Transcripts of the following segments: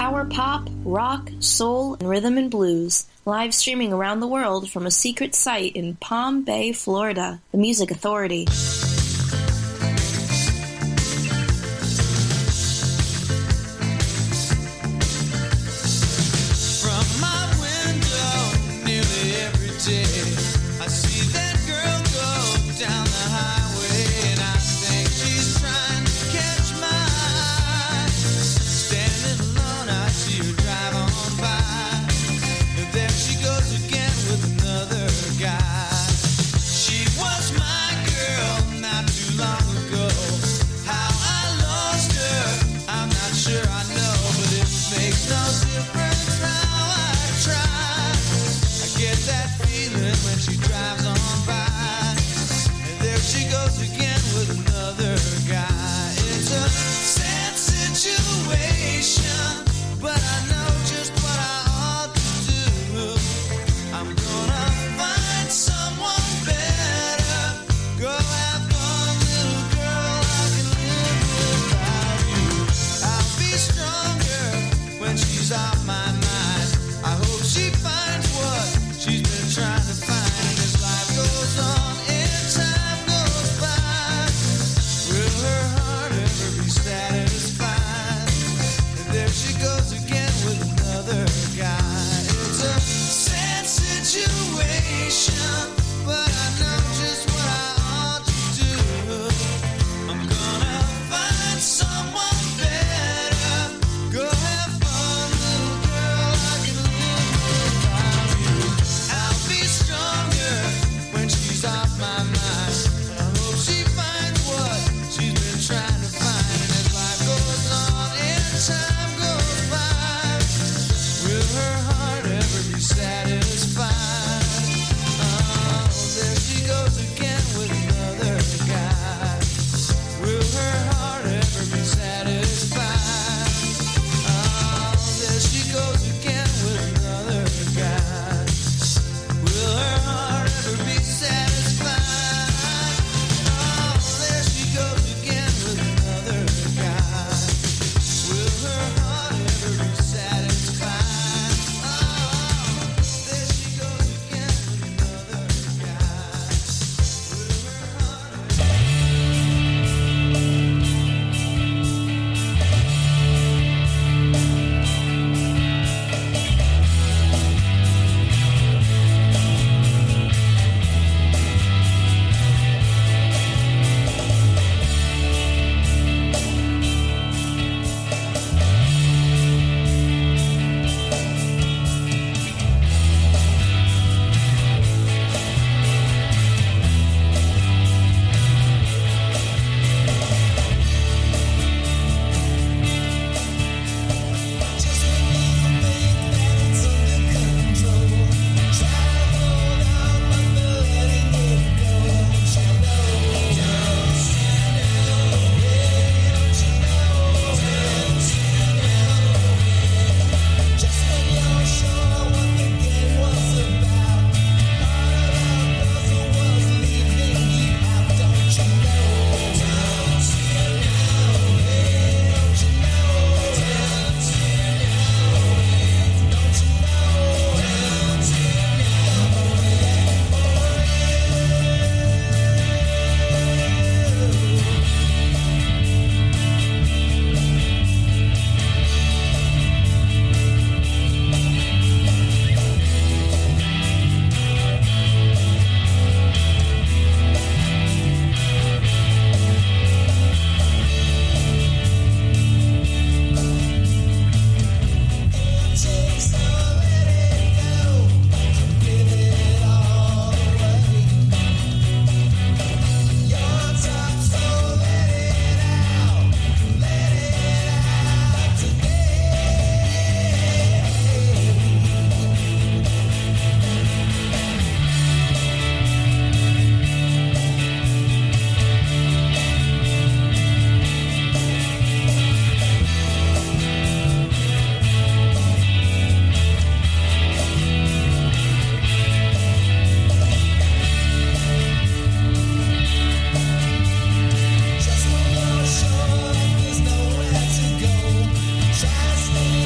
power pop, rock, soul, and rhythm and blues, live streaming around the world from a secret site in Palm Bay, Florida, the Music Authority.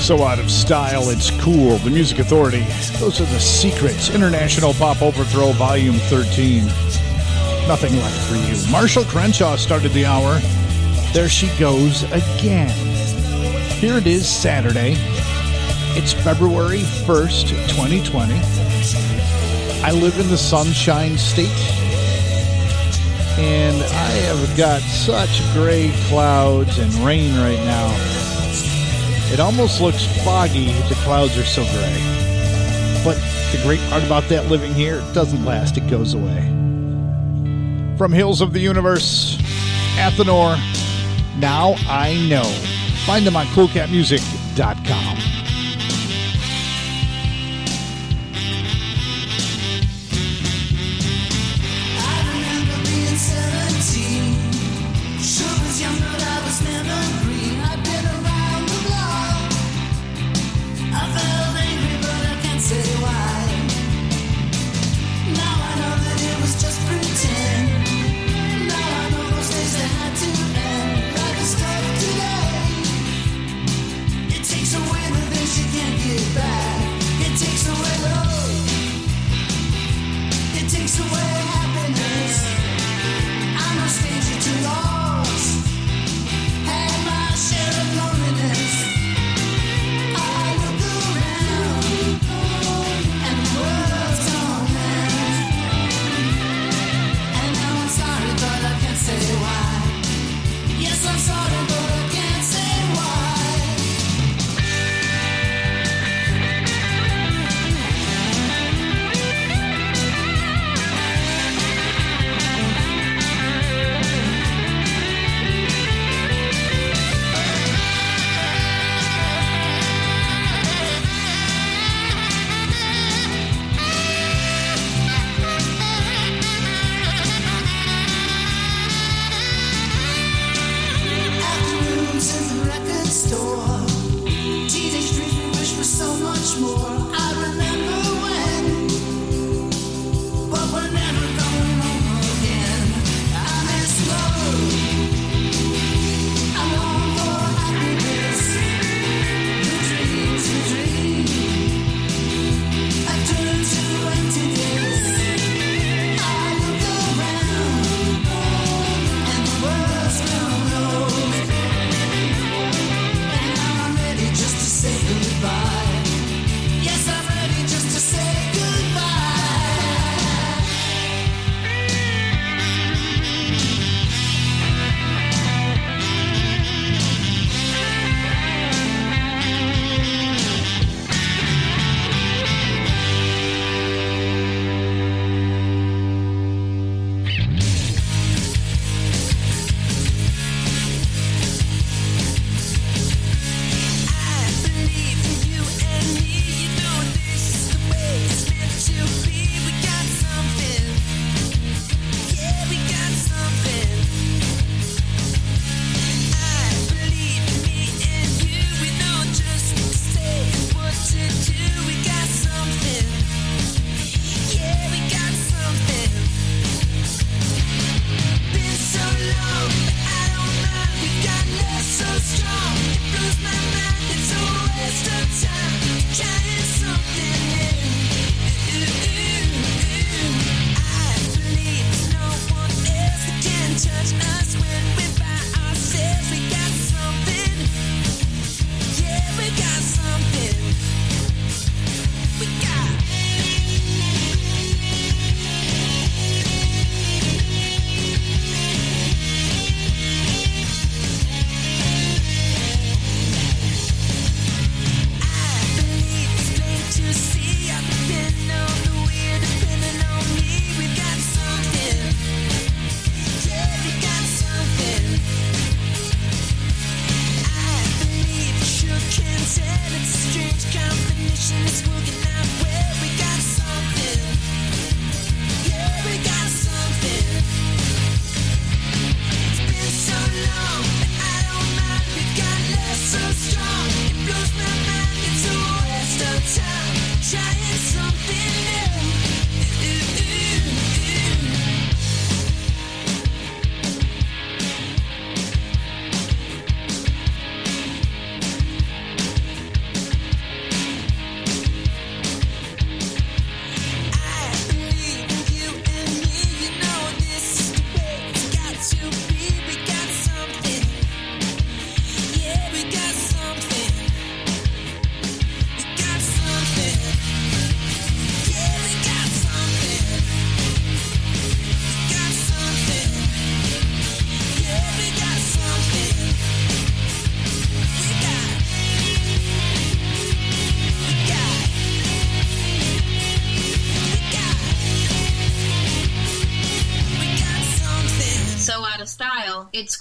So out of style, it's cool. The Music Authority. Those are the secrets. International Pop Overthrow, Volume 13. Nothing left for you. Marshall Crenshaw started the hour. There she goes again. Here it is, Saturday. It's February 1st, 2020. I live in the Sunshine State. And I have got such gray clouds and rain right now. It almost looks foggy. The clouds are so gray. But the great part about that living here, it doesn't last, it goes away. From Hills of the Universe, Athenor, Now I Know. Find them on coolcatmusic.com.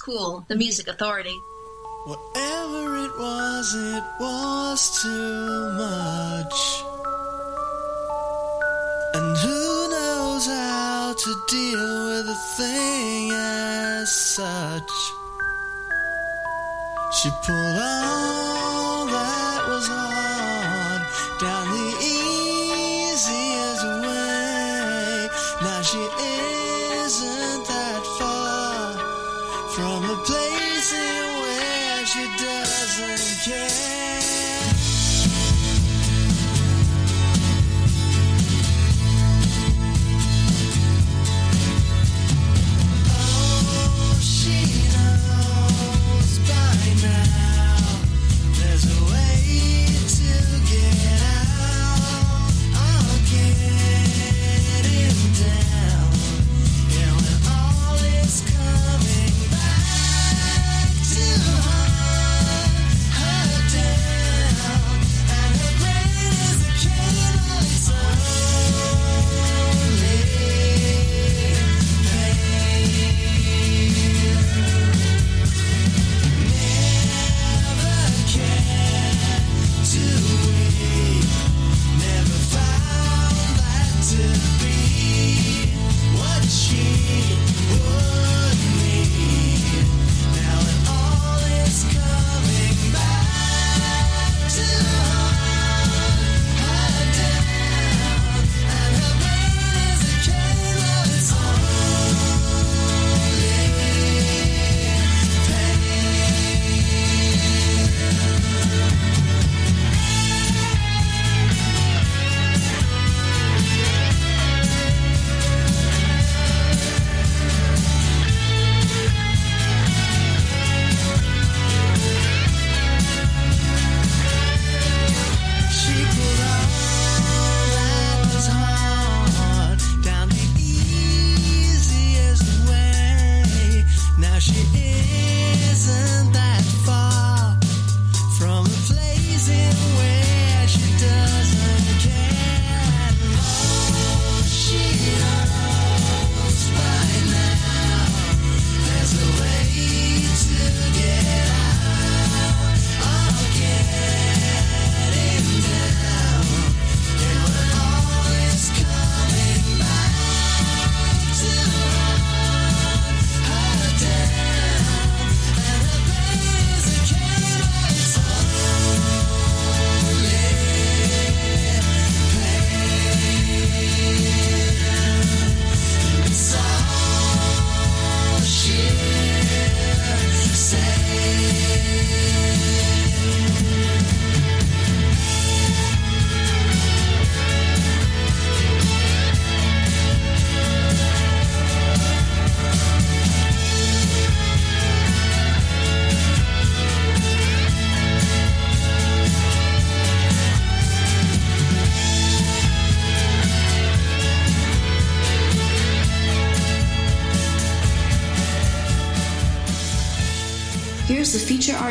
cool, the music authority. Whatever it was, it was too much. And who knows how to deal with a thing as such? She pulled on.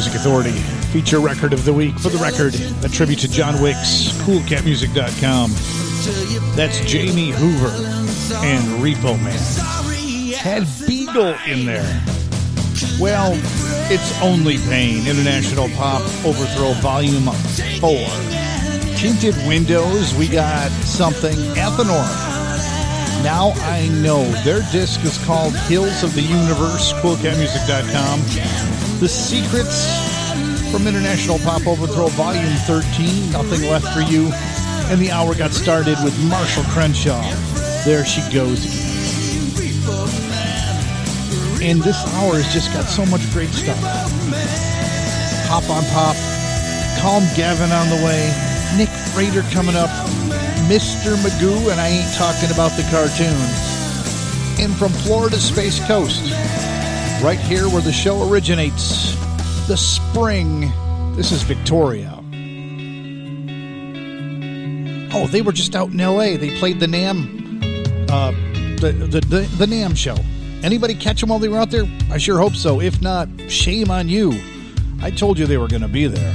Music Authority feature record of the week. For the record, a tribute to John Wicks, coolcatmusic.com. That's Jamie Hoover and Repo Man. Had Beagle in there. Well, it's only pain. International Pop Overthrow Volume 4. Tinted Windows, we got something. Ethanor. Now I know. Their disc is called Hills of the Universe, coolcatmusic.com. The Secrets from International Pop Overthrow Volume 13, Nothing Left for You. And the hour got started with Marshall Crenshaw. There she goes again. And this hour has just got so much great stuff. Pop on Pop, Calm Gavin on the way, Nick Frater coming up, Mr. Magoo, and I ain't talking about the cartoon. And from Florida Space Coast, right here where the show originates, the spring. This is Victoria. Oh, they were just out in L.A. They played the NAMM, uh, the, the the the NAMM show. Anybody catch them while they were out there? I sure hope so. If not, shame on you. I told you they were going to be there.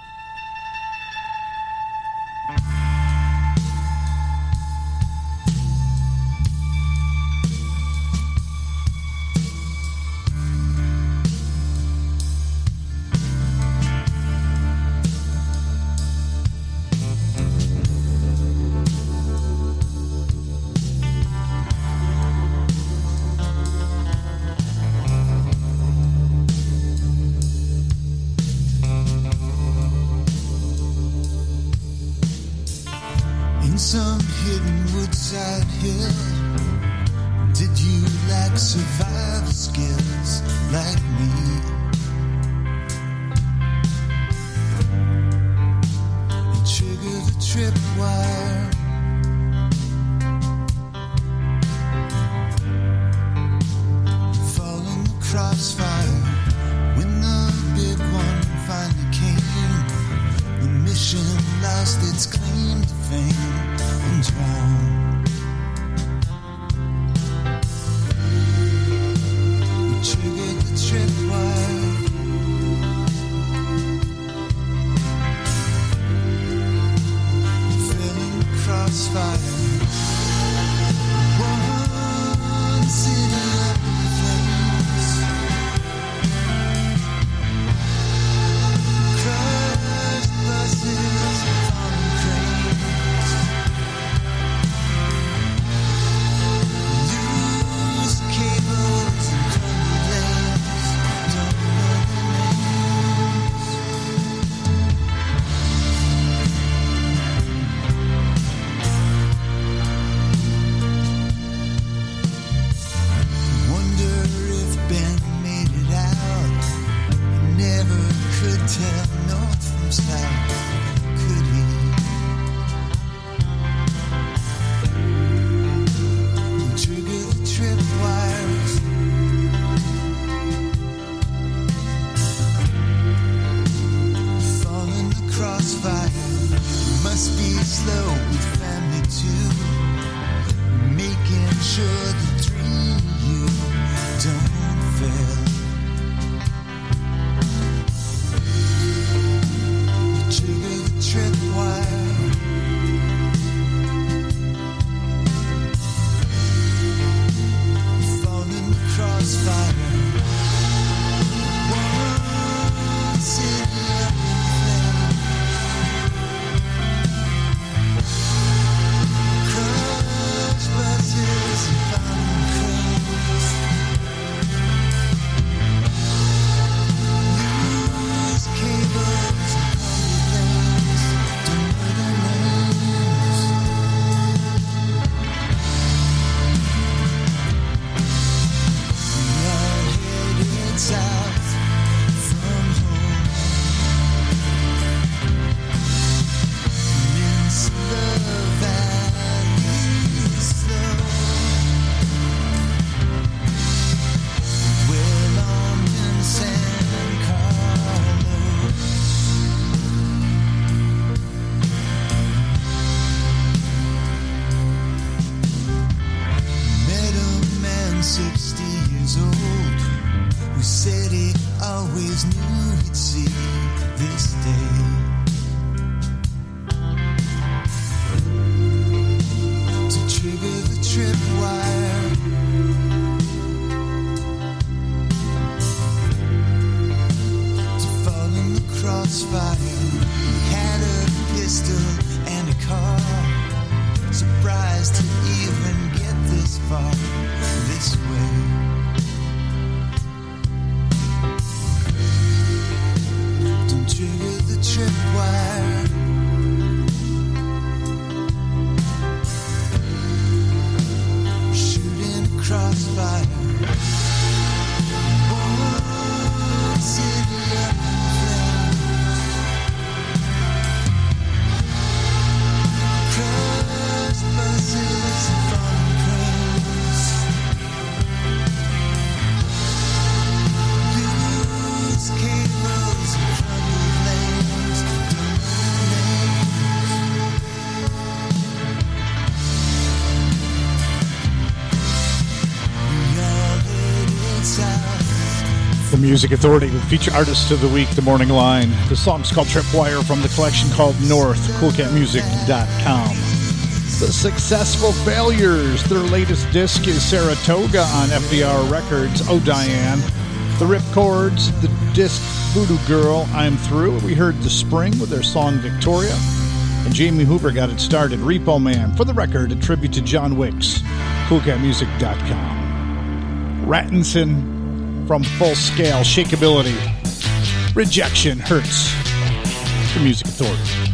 Music Authority with feature artist of the week, The Morning Line. The song's called Tripwire from the collection called North, coolcatmusic.com. The Successful Failures, their latest disc is Saratoga on FDR Records, Oh Diane. The Rip Ripcords, the disc Voodoo Girl, I'm Through. We heard The Spring with their song Victoria. And Jamie Hoover got it started, Repo Man, for the record, a tribute to John Wicks, coolcatmusic.com. Rattinson from Full Scale, Shakeability, Rejection, Hurts, the Music Authority.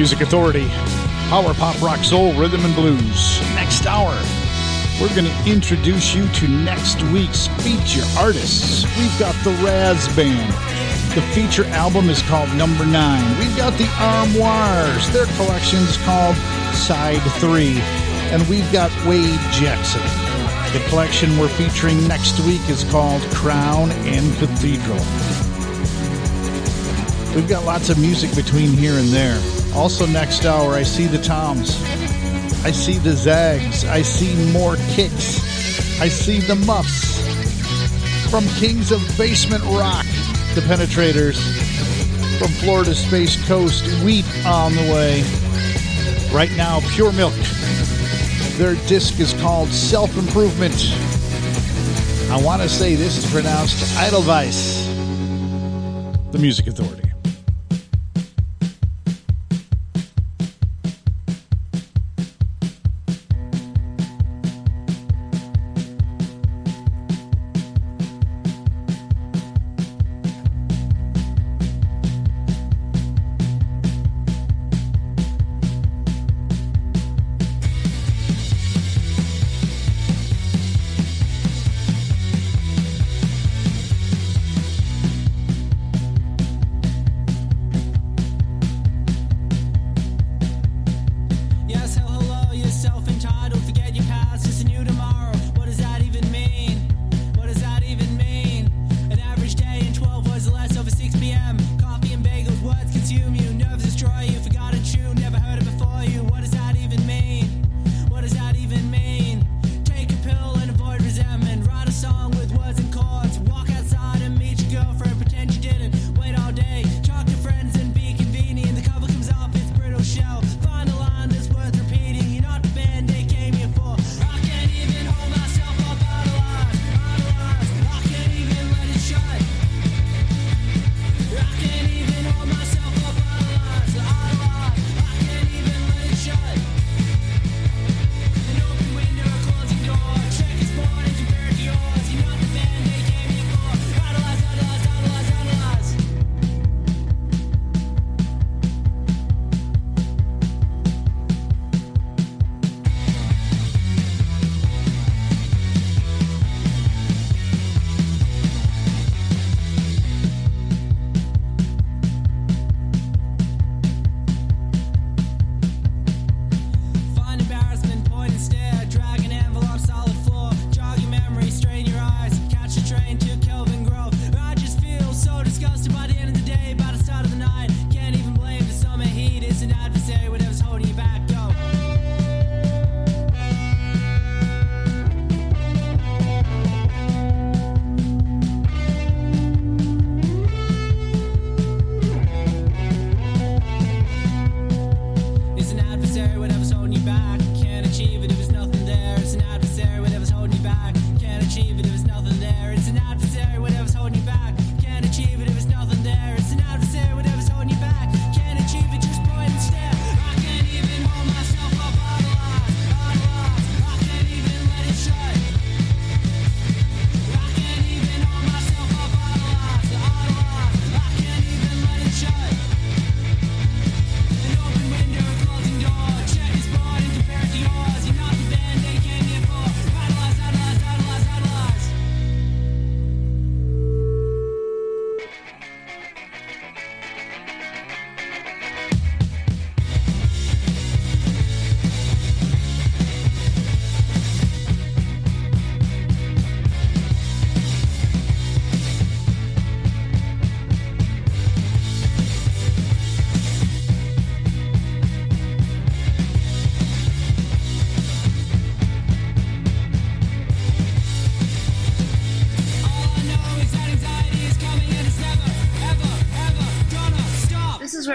Music Authority. Power pop, rock, soul, rhythm, and blues. Next hour, we're going to introduce you to next week's feature artists. We've got the Raz Band. The feature album is called Number Nine. We've got the Armoires. Their collection is called Side Three. And we've got Wade Jackson. The collection we're featuring next week is called Crown and Cathedral. We've got lots of music between here and there. Also, next hour, I see the toms, I see the zags, I see more kicks, I see the muffs. From Kings of Basement Rock, the Penetrators. From Florida Space Coast, Wheat on the way. Right now, Pure Milk. Their disc is called Self Improvement. I want to say this is pronounced Edelweiss. The Music Authority.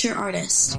Future artist.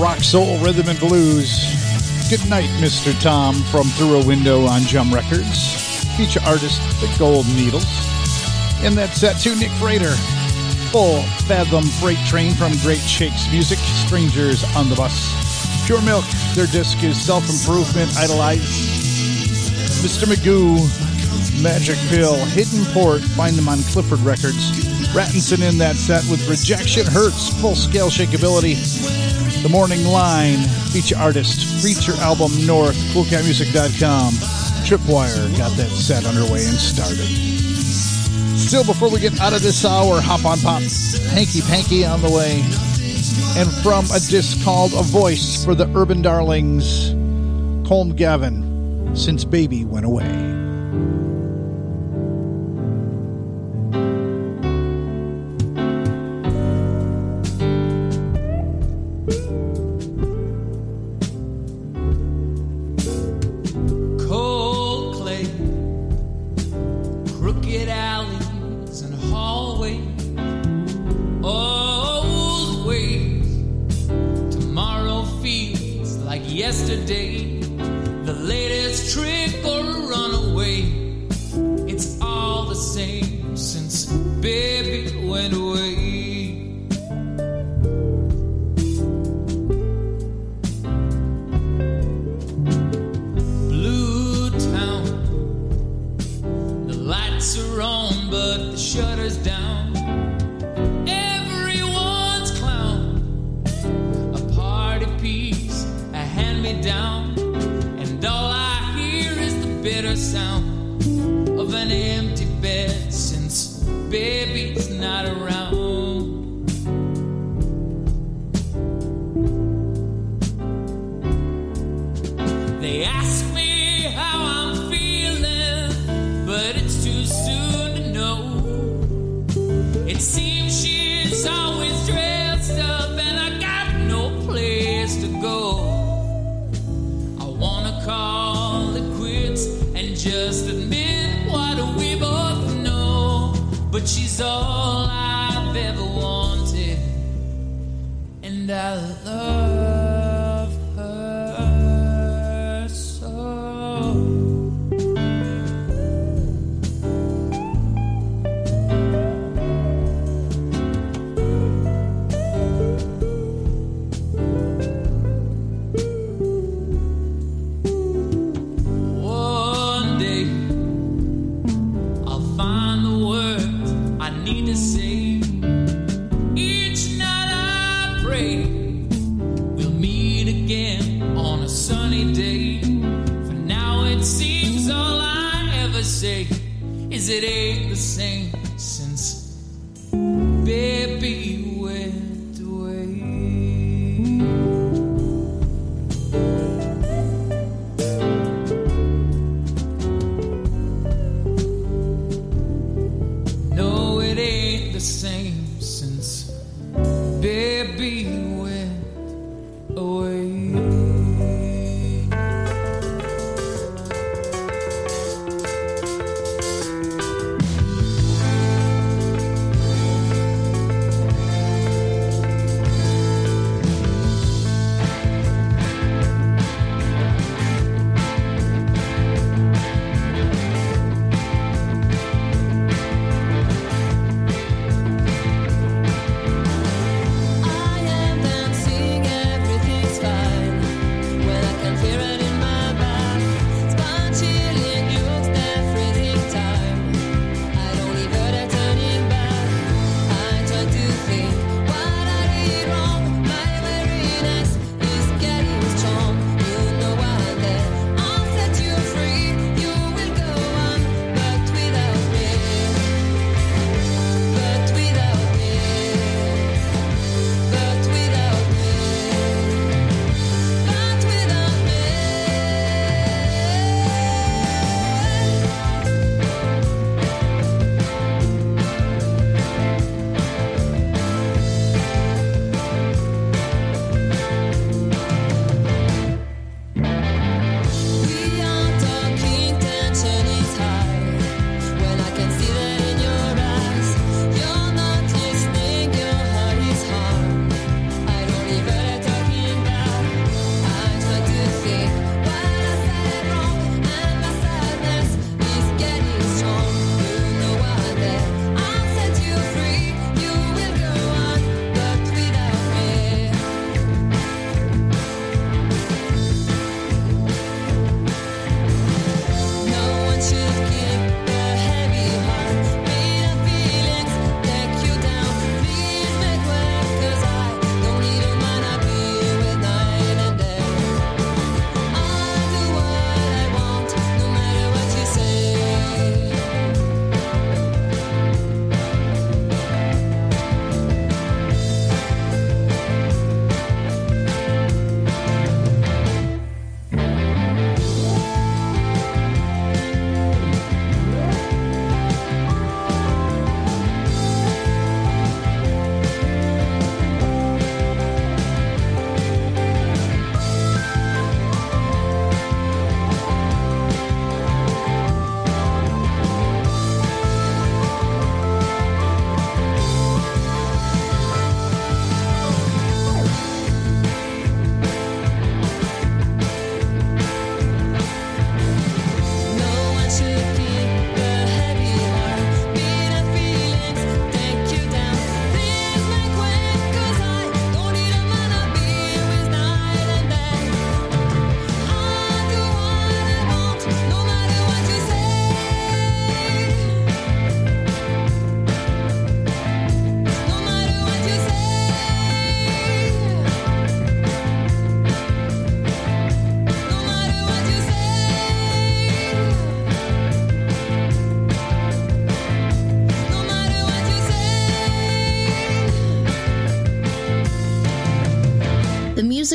rock, soul, rhythm, and blues. Good night, Mr. Tom from Through a Window on Jem Records. Feature artist, The Gold Needles. In that set, too, Nick Frater. Full Fathom Freight Train from Great Shakes Music, Strangers on the Bus. Pure Milk, their disc is Self Improvement, Idolize. Mr. Magoo, Magic Pill, Hidden Port, find them on Clifford Records. Rattinson in that set with Rejection Hurts, Full Scale Shakeability, the Morning Line, feature artist, feature album North, CoolCatMusic.com. Tripwire got that set underway and started. Still, before we get out of this hour, hop on pop, hanky panky on the way, and from a disc called A Voice for the Urban Darlings, Colm Gavin, Since Baby Went Away.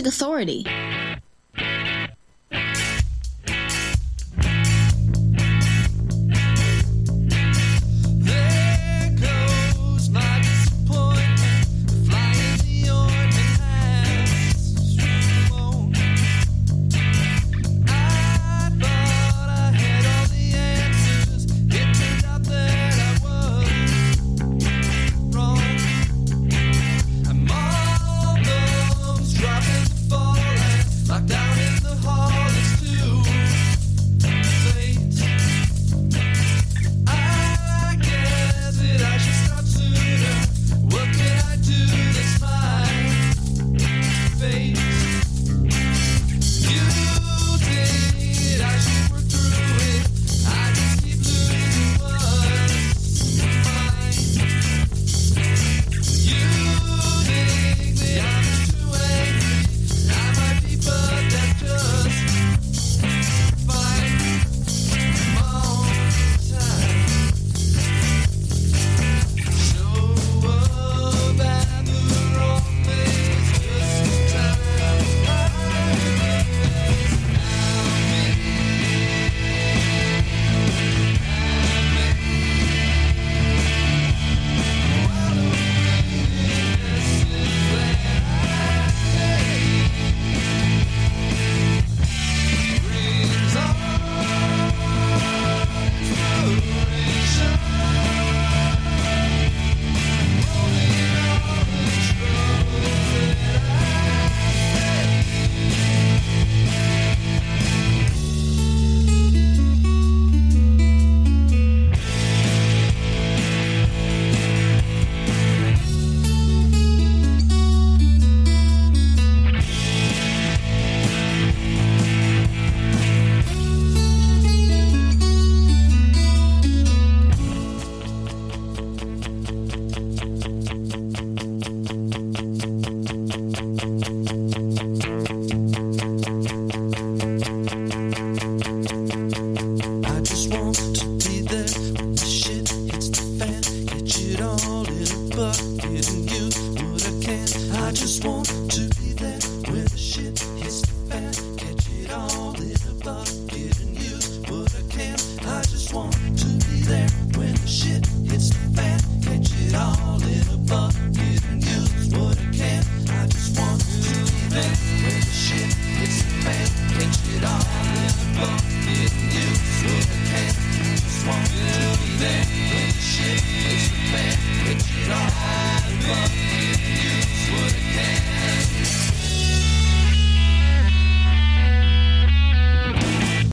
Authority.